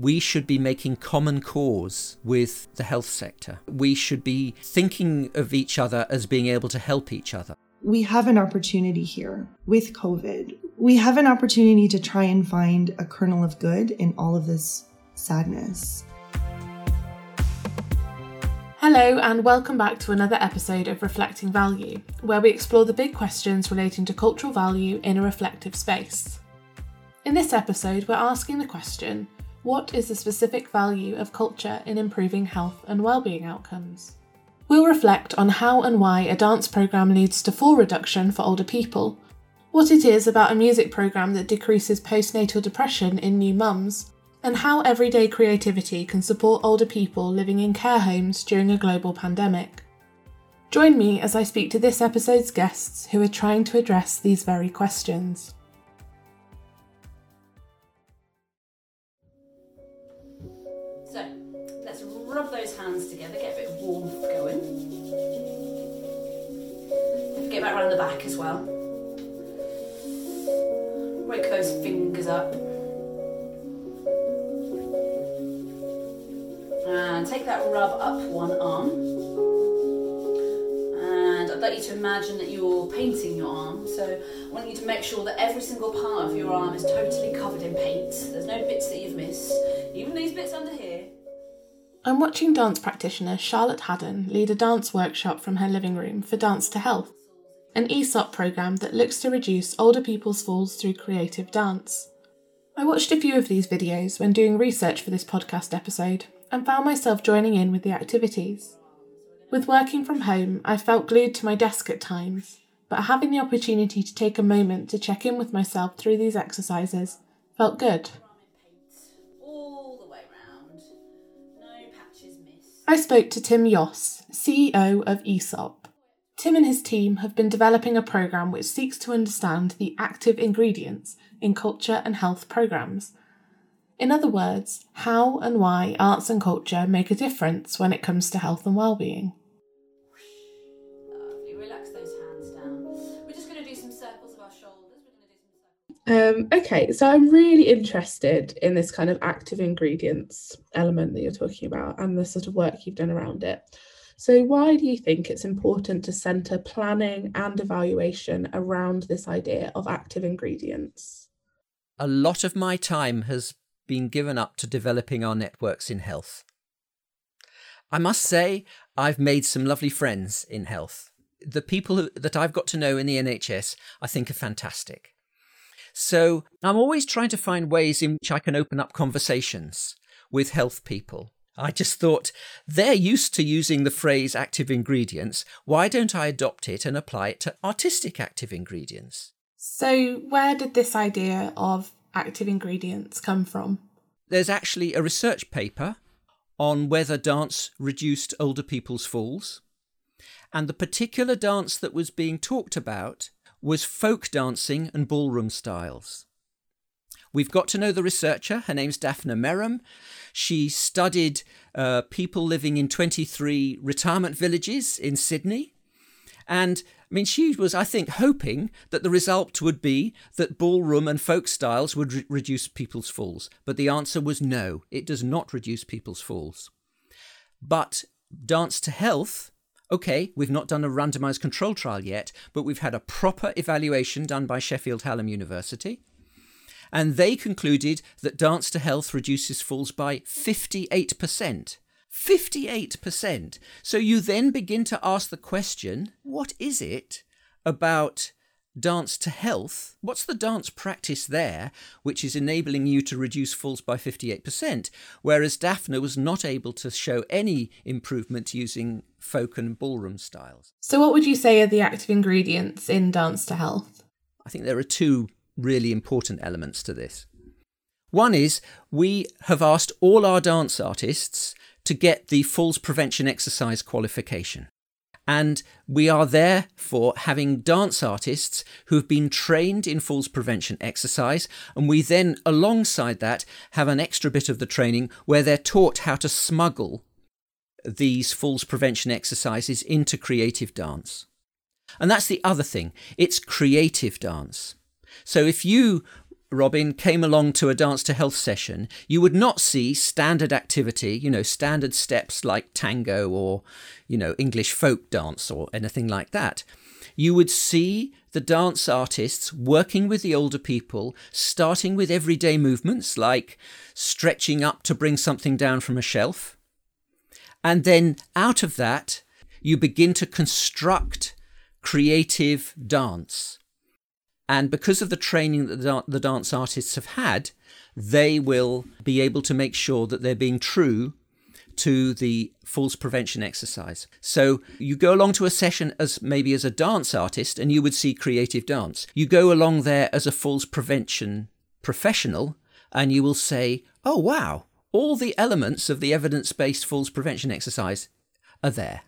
we should be making common cause with the health sector. We should be thinking of each other as being able to help each other. We have an opportunity here with COVID. We have an opportunity to try and find a kernel of good in all of this sadness. Hello, and welcome back to another episode of Reflecting Value, where we explore the big questions relating to cultural value in a reflective space. In this episode, we're asking the question what is the specific value of culture in improving health and well-being outcomes? We'll reflect on how and why a dance programme leads to fall reduction for older people, what it is about a music programme that decreases postnatal depression in new mums, and how everyday creativity can support older people living in care homes during a global pandemic. Join me as I speak to this episode's guests who are trying to address these very questions. Around the back as well. Wake those fingers up. And take that rub up one arm. And I'd like you to imagine that you're painting your arm. So I want you to make sure that every single part of your arm is totally covered in paint. There's no bits that you've missed. Even these bits under here. I'm watching dance practitioner Charlotte Haddon lead a dance workshop from her living room for Dance to Health, an Aesop programme that looks to reduce older people's falls through creative dance. I watched a few of these videos when doing research for this podcast episode and found myself joining in with the activities. With working from home, I felt glued to my desk at times, but having the opportunity to take a moment to check in with myself through these exercises felt good. I spoke to Tim Joss, CEO of Aesop. Tim and his team have been developing a program which seeks to understand the active ingredients in culture and health programs. In other words, how and why arts and culture make a difference when it comes to health and well-being. Um, okay, so I'm really interested in this kind of active ingredients element that you're talking about and the sort of work you've done around it. So, why do you think it's important to centre planning and evaluation around this idea of active ingredients? A lot of my time has been given up to developing our networks in health. I must say, I've made some lovely friends in health. The people that I've got to know in the NHS, I think, are fantastic. So I'm always trying to find ways in which I can open up conversations with health people. I just thought they're used to using the phrase active ingredients. Why don't I adopt it and apply it to artistic active ingredients? So, where did this idea of active ingredients come from? There's actually a research paper on whether dance reduced older people's falls. And the particular dance that was being talked about was folk dancing and ballroom styles. We've got to know the researcher. Her name's Daphne Merom. She studied uh, people living in 23 retirement villages in Sydney. And I mean, she was, I think, hoping that the result would be that ballroom and folk styles would re- reduce people's falls. But the answer was no, it does not reduce people's falls. But Dance to Health okay, we've not done a randomized control trial yet, but we've had a proper evaluation done by Sheffield Hallam University. And they concluded that Dance to Health reduces falls by 58%. 58%. So you then begin to ask the question what is it about dance to health, what's the dance practice there which is enabling you to reduce falls by 58%? Whereas Daphne was not able to show any improvement using folk and ballroom styles. So, what would you say are the active ingredients in dance to health? I think there are two really important elements to this. One is we have asked all our dance artists to get the falls prevention exercise qualification. And we are therefore having dance artists who've been trained in falls prevention exercise. And we then, alongside that, have an extra bit of the training where they're taught how to smuggle these falls prevention exercises into creative dance. And that's the other thing it's creative dance. So if you Robin, came along to a dance to health session, you would not see standard activity, you know, standard steps like tango or, you know, English folk dance or anything like that. You would see the dance artists working with the older people, starting with everyday movements like stretching up to bring something down from a shelf. And then out of that, you begin to construct creative dance. And because of the training that the dance artists have had, they will be able to make sure that they're being true to the falls prevention exercise. So you go along to a session as maybe as a dance artist and you would see creative dance. You go along there as a falls prevention professional and you will say, "Oh wow, all the elements of the evidence-based falls prevention exercise are there."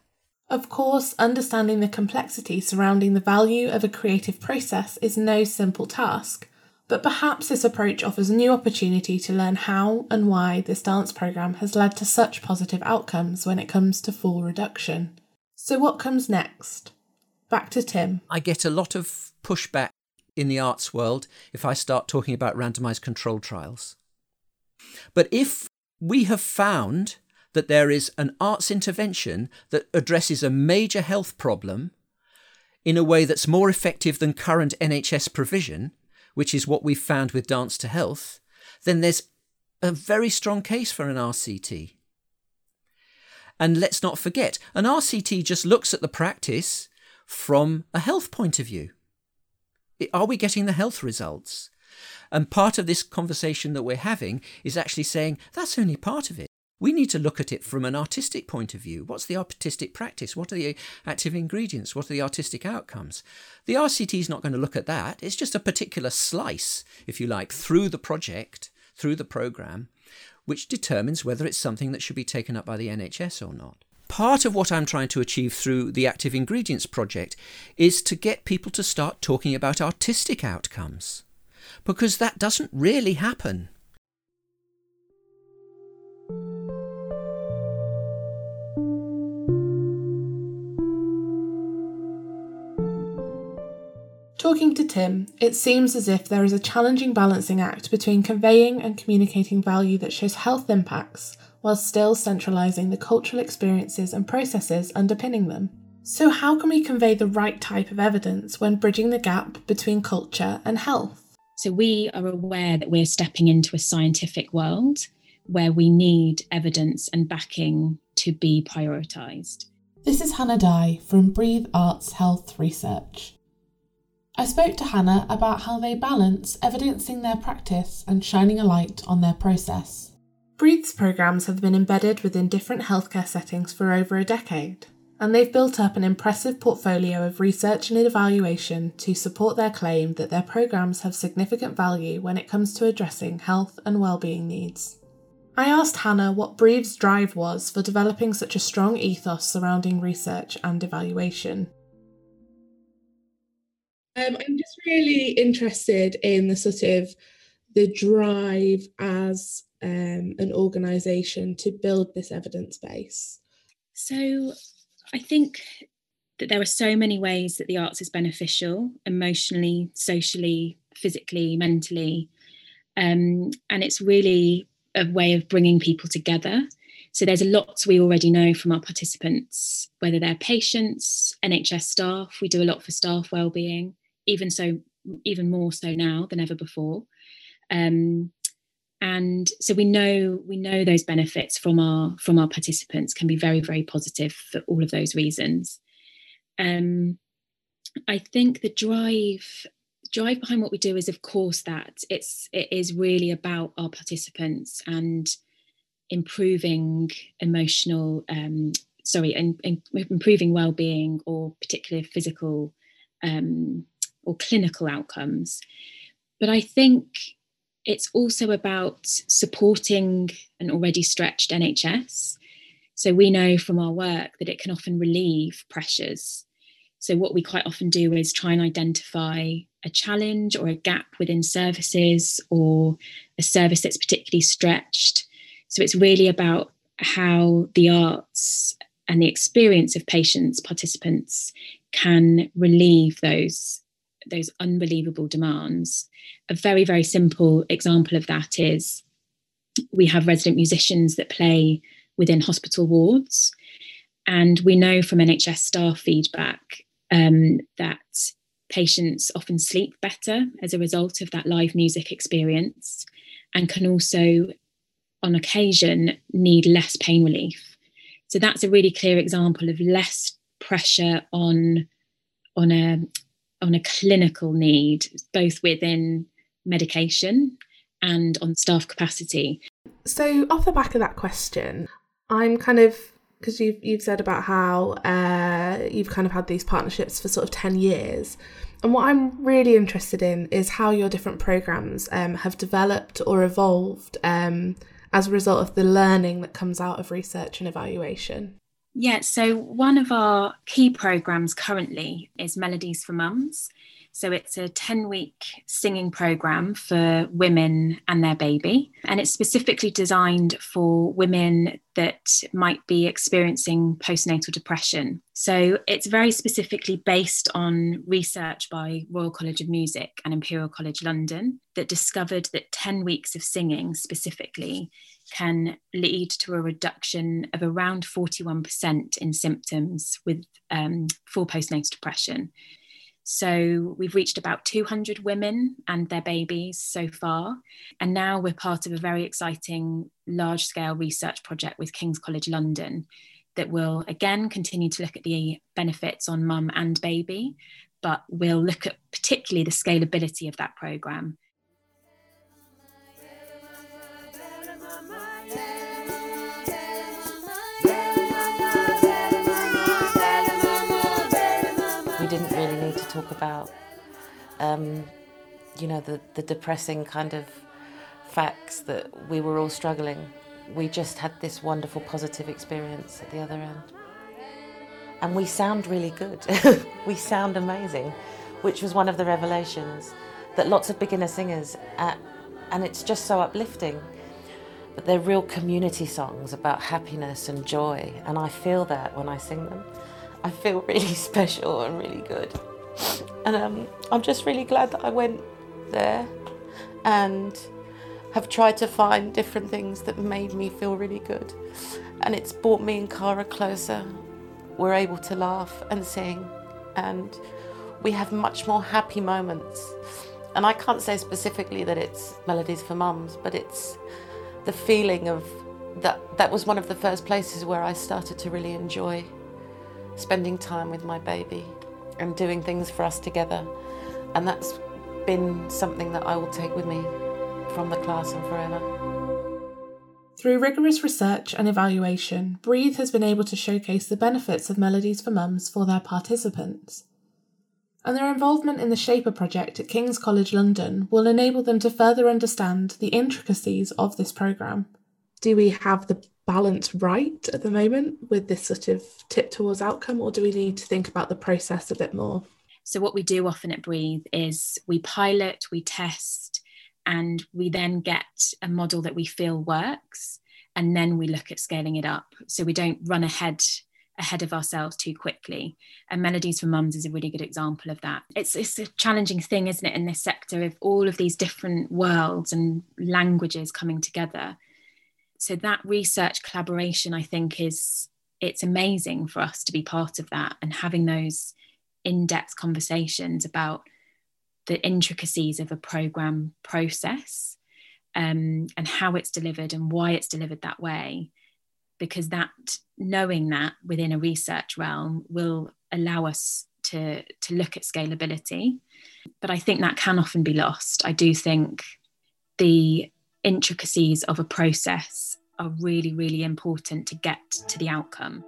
Of course, understanding the complexity surrounding the value of a creative process is no simple task, but perhaps this approach offers a new opportunity to learn how and why this dance programme has led to such positive outcomes when it comes to fall reduction. So, what comes next? Back to Tim. I get a lot of pushback in the arts world if I start talking about randomized control trials. But if we have found that there is an arts intervention that addresses a major health problem in a way that's more effective than current NHS provision, which is what we've found with Dance to Health, then there's a very strong case for an RCT. And let's not forget, an RCT just looks at the practice from a health point of view. Are we getting the health results? And part of this conversation that we're having is actually saying that's only part of it. We need to look at it from an artistic point of view. What's the artistic practice? What are the active ingredients? What are the artistic outcomes? The RCT is not going to look at that. It's just a particular slice, if you like, through the project, through the programme, which determines whether it's something that should be taken up by the NHS or not. Part of what I'm trying to achieve through the Active Ingredients project is to get people to start talking about artistic outcomes, because that doesn't really happen. Talking to Tim, it seems as if there is a challenging balancing act between conveying and communicating value that shows health impacts while still centralising the cultural experiences and processes underpinning them. So, how can we convey the right type of evidence when bridging the gap between culture and health? So, we are aware that we're stepping into a scientific world where we need evidence and backing to be prioritised. This is Hannah Dye from Breathe Arts Health Research. I spoke to Hannah about how they balance evidencing their practice and shining a light on their process. Breathe's programmes have been embedded within different healthcare settings for over a decade, and they've built up an impressive portfolio of research and evaluation to support their claim that their programmes have significant value when it comes to addressing health and well-being needs. I asked Hannah what Breathe's drive was for developing such a strong ethos surrounding research and evaluation. Um, I'm just really interested in the sort of the drive as um, an organisation to build this evidence base. So I think that there are so many ways that the arts is beneficial emotionally, socially, physically, mentally. Um, and it's really a way of bringing people together. So there's a lot we already know from our participants, whether they're patients, NHS staff, we do a lot for staff wellbeing, even so, even more so now than ever before. Um, and so we know we know those benefits from our from our participants can be very very positive for all of those reasons. Um, I think the drive drive behind what we do is of course that it's it is really about our participants and improving emotional um, sorry and, improving well-being or particular physical um, or clinical outcomes. But I think it's also about supporting an already stretched NHS. So we know from our work that it can often relieve pressures. So, what we quite often do is try and identify a challenge or a gap within services or a service that's particularly stretched. So, it's really about how the arts and the experience of patients, participants can relieve those those unbelievable demands. A very, very simple example of that is we have resident musicians that play within hospital wards. And we know from NHS staff feedback um, that patients often sleep better as a result of that live music experience and can also, on occasion, need less pain relief. So that's a really clear example of less pressure on, on, a, on a clinical need, both within medication and on staff capacity. So, off the back of that question, I'm kind of because you've you've said about how uh, you've kind of had these partnerships for sort of ten years, and what I'm really interested in is how your different programs um, have developed or evolved um, as a result of the learning that comes out of research and evaluation. Yeah, so one of our key programs currently is Melodies for Mums, so it's a 10 week singing program for women and their baby. And it's specifically designed for women that might be experiencing postnatal depression. So it's very specifically based on research by Royal College of Music and Imperial College London that discovered that 10 weeks of singing specifically can lead to a reduction of around 41% in symptoms with um, for postnatal depression. So we've reached about 200 women and their babies so far. And now we're part of a very exciting large scale research project with King's College London that will again continue to look at the benefits on mum and baby, but we'll look at particularly the scalability of that programme. Talk about, um, you know, the, the depressing kind of facts that we were all struggling. We just had this wonderful positive experience at the other end. And we sound really good. we sound amazing, which was one of the revelations that lots of beginner singers, uh, and it's just so uplifting. But they're real community songs about happiness and joy, and I feel that when I sing them. I feel really special and really good. And um, I'm just really glad that I went there and have tried to find different things that made me feel really good. And it's brought me and Cara closer. We're able to laugh and sing, and we have much more happy moments. And I can't say specifically that it's Melodies for Mums, but it's the feeling of that that was one of the first places where I started to really enjoy spending time with my baby and doing things for us together. And that's been something that I will take with me from the class and forever. Through rigorous research and evaluation, Breathe has been able to showcase the benefits of Melodies for Mums for their participants. And their involvement in the Shaper project at King's College London will enable them to further understand the intricacies of this programme. Do we have the balance right at the moment with this sort of tip towards outcome, or do we need to think about the process a bit more? So, what we do often at Breathe is we pilot, we test, and we then get a model that we feel works, and then we look at scaling it up. So, we don't run ahead ahead of ourselves too quickly. And Melodies for Mums is a really good example of that. It's, it's a challenging thing, isn't it, in this sector of all of these different worlds and languages coming together so that research collaboration i think is it's amazing for us to be part of that and having those in-depth conversations about the intricacies of a program process um, and how it's delivered and why it's delivered that way. Because that knowing that within a research realm will allow us to to look at scalability. But i think that can often be lost. I do think the intricacies of a process are really, really important to get to the outcome.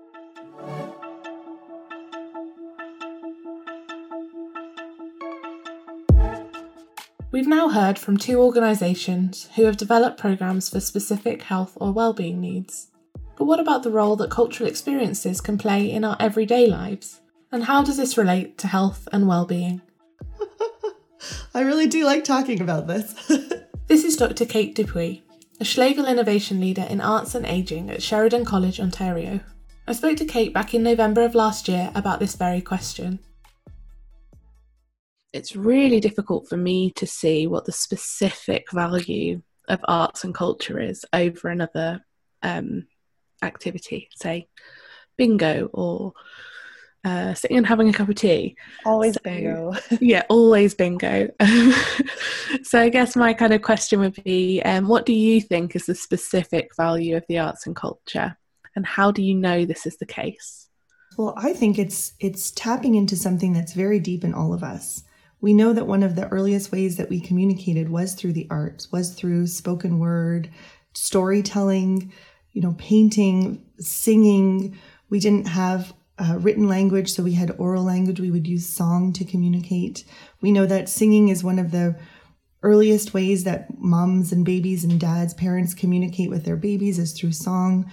We've now heard from two organisations who have developed programmes for specific health or wellbeing needs. But what about the role that cultural experiences can play in our everyday lives? And how does this relate to health and well-being? I really do like talking about this. is Dr. Kate Dupuis, a Schlegel Innovation Leader in Arts and Ageing at Sheridan College, Ontario. I spoke to Kate back in November of last year about this very question. it's really difficult for me to see what the specific value of arts and culture is over another um, activity, say bingo or uh, sitting and having a cup of tea. Always So- bingo. yeah, always bingo. so I guess my kind of question would be, um, what do you think is the specific value of the arts and culture, and how do you know this is the case? Well, I think it's it's tapping into something that's very deep in all of us. We know that one of the earliest ways that we communicated was through the arts, was through spoken word, storytelling, you know, painting, singing. We didn't have uh, written language, so we had oral language. We would use song to communicate. We know that singing is one of the earliest ways that moms and babies and dads, parents communicate with their babies is through song.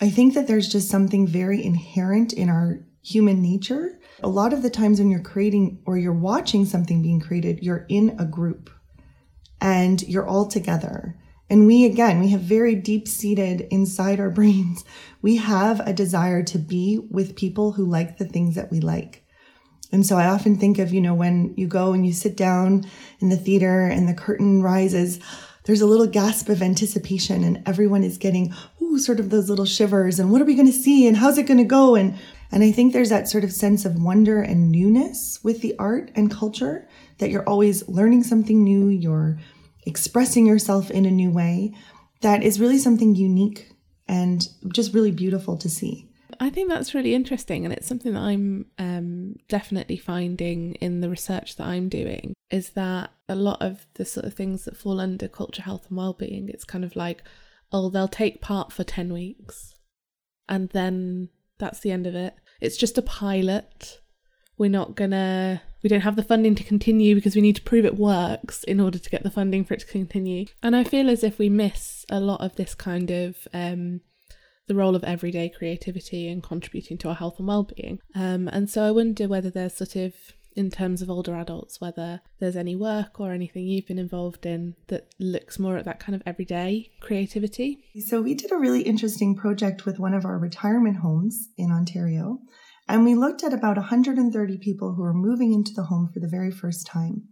I think that there's just something very inherent in our human nature. A lot of the times when you're creating or you're watching something being created, you're in a group and you're all together. And we, again, we have very deep seated inside our brains, we have a desire to be with people who like the things that we like. And so I often think of, you know, when you go and you sit down in the theater and the curtain rises, there's a little gasp of anticipation and everyone is getting, ooh, sort of those little shivers and what are we going to see and how's it going to go? And, and I think there's that sort of sense of wonder and newness with the art and culture that you're always learning something new. You're expressing yourself in a new way. That is really something unique and just really beautiful to see. I think that's really interesting, and it's something that I'm um, definitely finding in the research that I'm doing. Is that a lot of the sort of things that fall under culture, health, and well-being? It's kind of like, oh, they'll take part for ten weeks, and then that's the end of it. It's just a pilot. We're not gonna. We don't have the funding to continue because we need to prove it works in order to get the funding for it to continue. And I feel as if we miss a lot of this kind of. Um, the role of everyday creativity and contributing to our health and well-being. Um, and so I wonder whether there's sort of in terms of older adults, whether there's any work or anything you've been involved in that looks more at that kind of everyday creativity. So, we did a really interesting project with one of our retirement homes in Ontario, and we looked at about 130 people who were moving into the home for the very first time.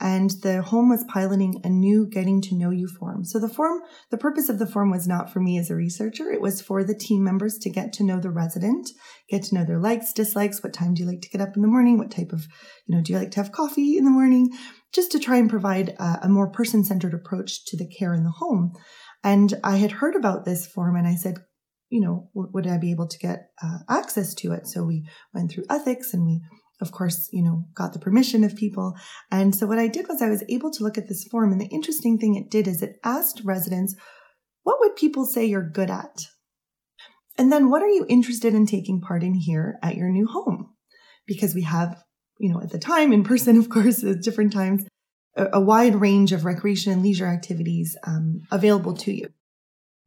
And the home was piloting a new getting to know you form. So, the form, the purpose of the form was not for me as a researcher, it was for the team members to get to know the resident, get to know their likes, dislikes, what time do you like to get up in the morning, what type of, you know, do you like to have coffee in the morning, just to try and provide a, a more person centered approach to the care in the home. And I had heard about this form and I said, you know, w- would I be able to get uh, access to it? So we went through ethics and we, of course, you know, got the permission of people. And so what I did was I was able to look at this form. And the interesting thing it did is it asked residents, what would people say you're good at? And then what are you interested in taking part in here at your new home? Because we have, you know, at the time in person, of course, at different times, a, a wide range of recreation and leisure activities um, available to you.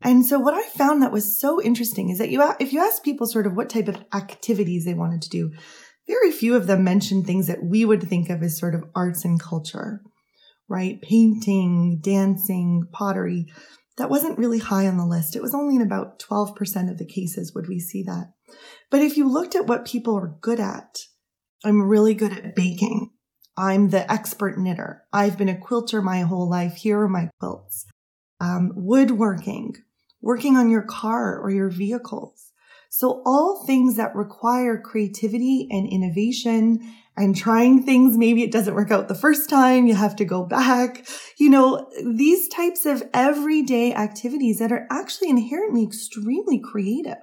And so what I found that was so interesting is that you, if you ask people sort of what type of activities they wanted to do, very few of them mentioned things that we would think of as sort of arts and culture, right? Painting, dancing, pottery. That wasn't really high on the list. It was only in about 12% of the cases would we see that. But if you looked at what people are good at, I'm really good at baking. I'm the expert knitter. I've been a quilter my whole life. Here are my quilts. Um, woodworking, working on your car or your vehicles. So all things that require creativity and innovation and trying things. Maybe it doesn't work out the first time. You have to go back. You know, these types of everyday activities that are actually inherently extremely creative.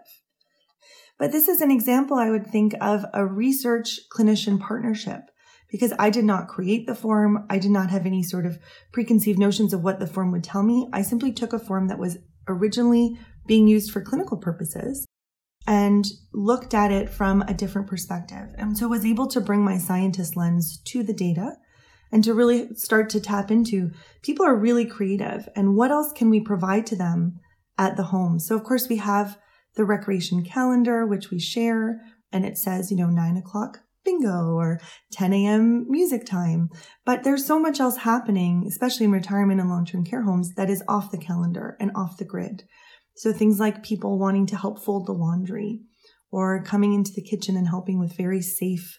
But this is an example I would think of a research clinician partnership because I did not create the form. I did not have any sort of preconceived notions of what the form would tell me. I simply took a form that was originally being used for clinical purposes and looked at it from a different perspective. And so was able to bring my scientist lens to the data and to really start to tap into people are really creative and what else can we provide to them at the home? So of course we have the recreation calendar, which we share, and it says, you know, nine o'clock bingo or 10 a.m. music time. But there's so much else happening, especially in retirement and long term care homes, that is off the calendar and off the grid. So things like people wanting to help fold the laundry or coming into the kitchen and helping with very safe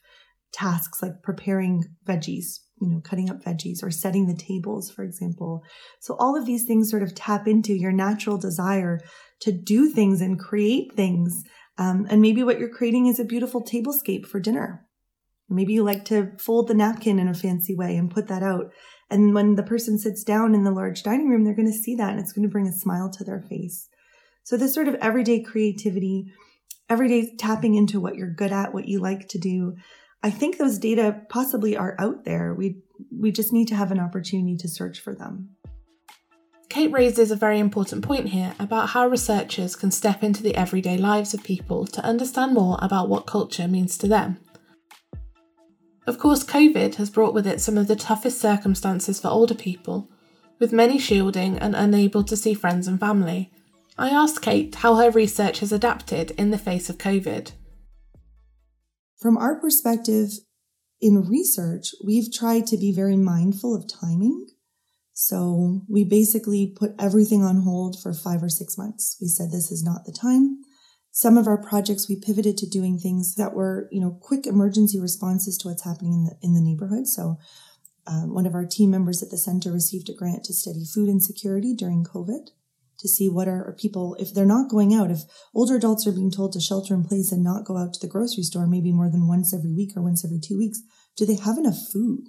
tasks like preparing veggies, you know, cutting up veggies or setting the tables, for example. So all of these things sort of tap into your natural desire to do things and create things. Um, and maybe what you're creating is a beautiful tablescape for dinner. Maybe you like to fold the napkin in a fancy way and put that out. And when the person sits down in the large dining room, they're going to see that and it's going to bring a smile to their face. So, this sort of everyday creativity, everyday tapping into what you're good at, what you like to do, I think those data possibly are out there. We, we just need to have an opportunity to search for them. Kate raises a very important point here about how researchers can step into the everyday lives of people to understand more about what culture means to them. Of course, COVID has brought with it some of the toughest circumstances for older people, with many shielding and unable to see friends and family. I asked Kate how her research has adapted in the face of COVID. From our perspective, in research, we've tried to be very mindful of timing. So we basically put everything on hold for five or six months. We said this is not the time. Some of our projects we pivoted to doing things that were, you know, quick emergency responses to what's happening in the in the neighborhood. So, um, one of our team members at the center received a grant to study food insecurity during COVID to see what are people if they're not going out if older adults are being told to shelter in place and not go out to the grocery store maybe more than once every week or once every two weeks do they have enough food?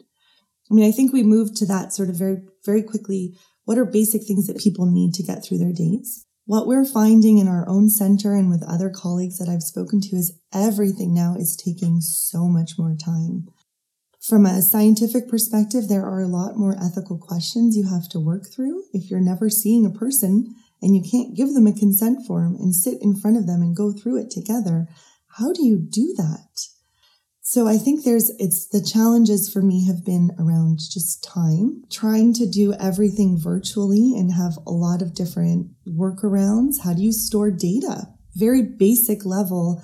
I mean i think we moved to that sort of very very quickly. What are basic things that people need to get through their days what we're finding in our own center and with other colleagues that I've spoken to is everything now is taking so much more time. From a scientific perspective, there are a lot more ethical questions you have to work through. If you're never seeing a person and you can't give them a consent form and sit in front of them and go through it together, how do you do that? So I think there's, it's the challenges for me have been around just time, trying to do everything virtually and have a lot of different workarounds. How do you store data? Very basic level.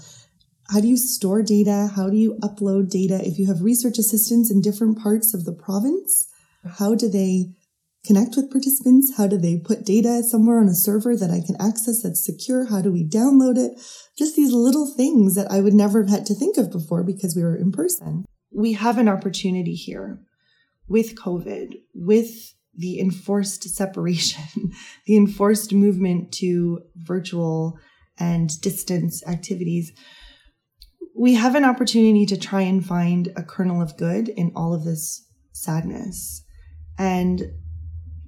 How do you store data? How do you upload data? If you have research assistants in different parts of the province, how do they connect with participants? How do they put data somewhere on a server that I can access that's secure? How do we download it? Just these little things that I would never have had to think of before because we were in person. We have an opportunity here with COVID, with the enforced separation, the enforced movement to virtual and distance activities. We have an opportunity to try and find a kernel of good in all of this sadness. And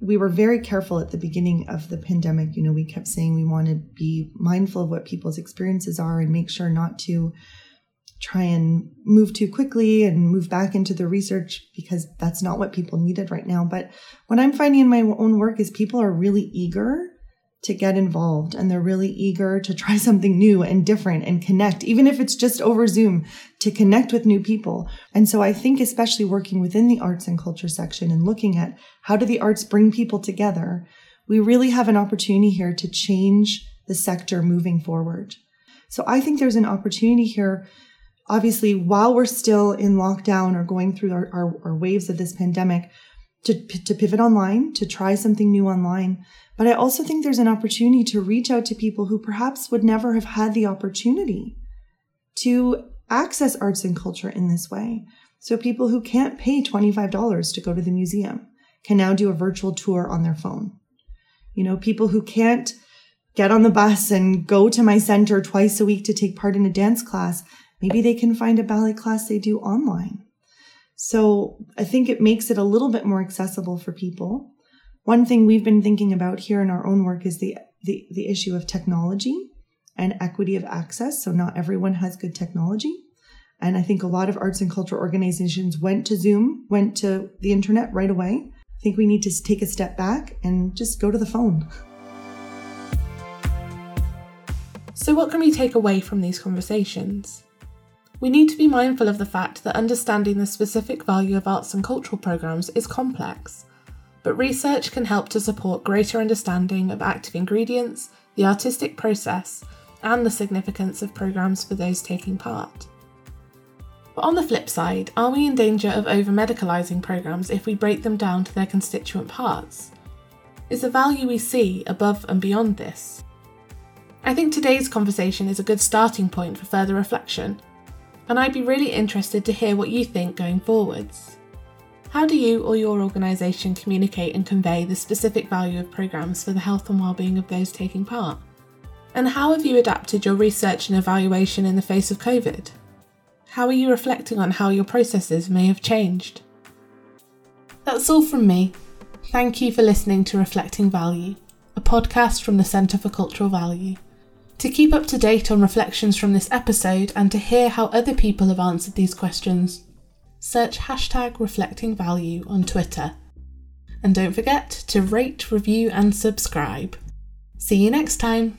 we were very careful at the beginning of the pandemic. You know, we kept saying we want to be mindful of what people's experiences are and make sure not to try and move too quickly and move back into the research because that's not what people needed right now. But what I'm finding in my own work is people are really eager to get involved and they're really eager to try something new and different and connect, even if it's just over Zoom, to connect with new people. And so I think, especially working within the arts and culture section and looking at how do the arts bring people together, we really have an opportunity here to change the sector moving forward. So I think there's an opportunity here. Obviously, while we're still in lockdown or going through our, our, our waves of this pandemic, to, to pivot online, to try something new online. But I also think there's an opportunity to reach out to people who perhaps would never have had the opportunity to access arts and culture in this way. So people who can't pay $25 to go to the museum can now do a virtual tour on their phone. You know, people who can't get on the bus and go to my center twice a week to take part in a dance class, maybe they can find a ballet class they do online. So I think it makes it a little bit more accessible for people. One thing we've been thinking about here in our own work is the, the, the issue of technology and equity of access. So not everyone has good technology. And I think a lot of arts and culture organizations went to Zoom, went to the internet right away. I think we need to take a step back and just go to the phone. So, what can we take away from these conversations? We need to be mindful of the fact that understanding the specific value of arts and cultural programmes is complex, but research can help to support greater understanding of active ingredients, the artistic process, and the significance of programmes for those taking part. But on the flip side, are we in danger of over medicalising programmes if we break them down to their constituent parts? Is the value we see above and beyond this? I think today's conversation is a good starting point for further reflection and I'd be really interested to hear what you think going forwards. How do you or your organisation communicate and convey the specific value of programmes for the health and well-being of those taking part? And how have you adapted your research and evaluation in the face of COVID? How are you reflecting on how your processes may have changed? That's all from me. Thank you for listening to Reflecting Value, a podcast from the Centre for Cultural Value. To keep up to date on reflections from this episode and to hear how other people have answered these questions, search hashtag reflecting value on Twitter. And don't forget to rate, review, and subscribe. See you next time.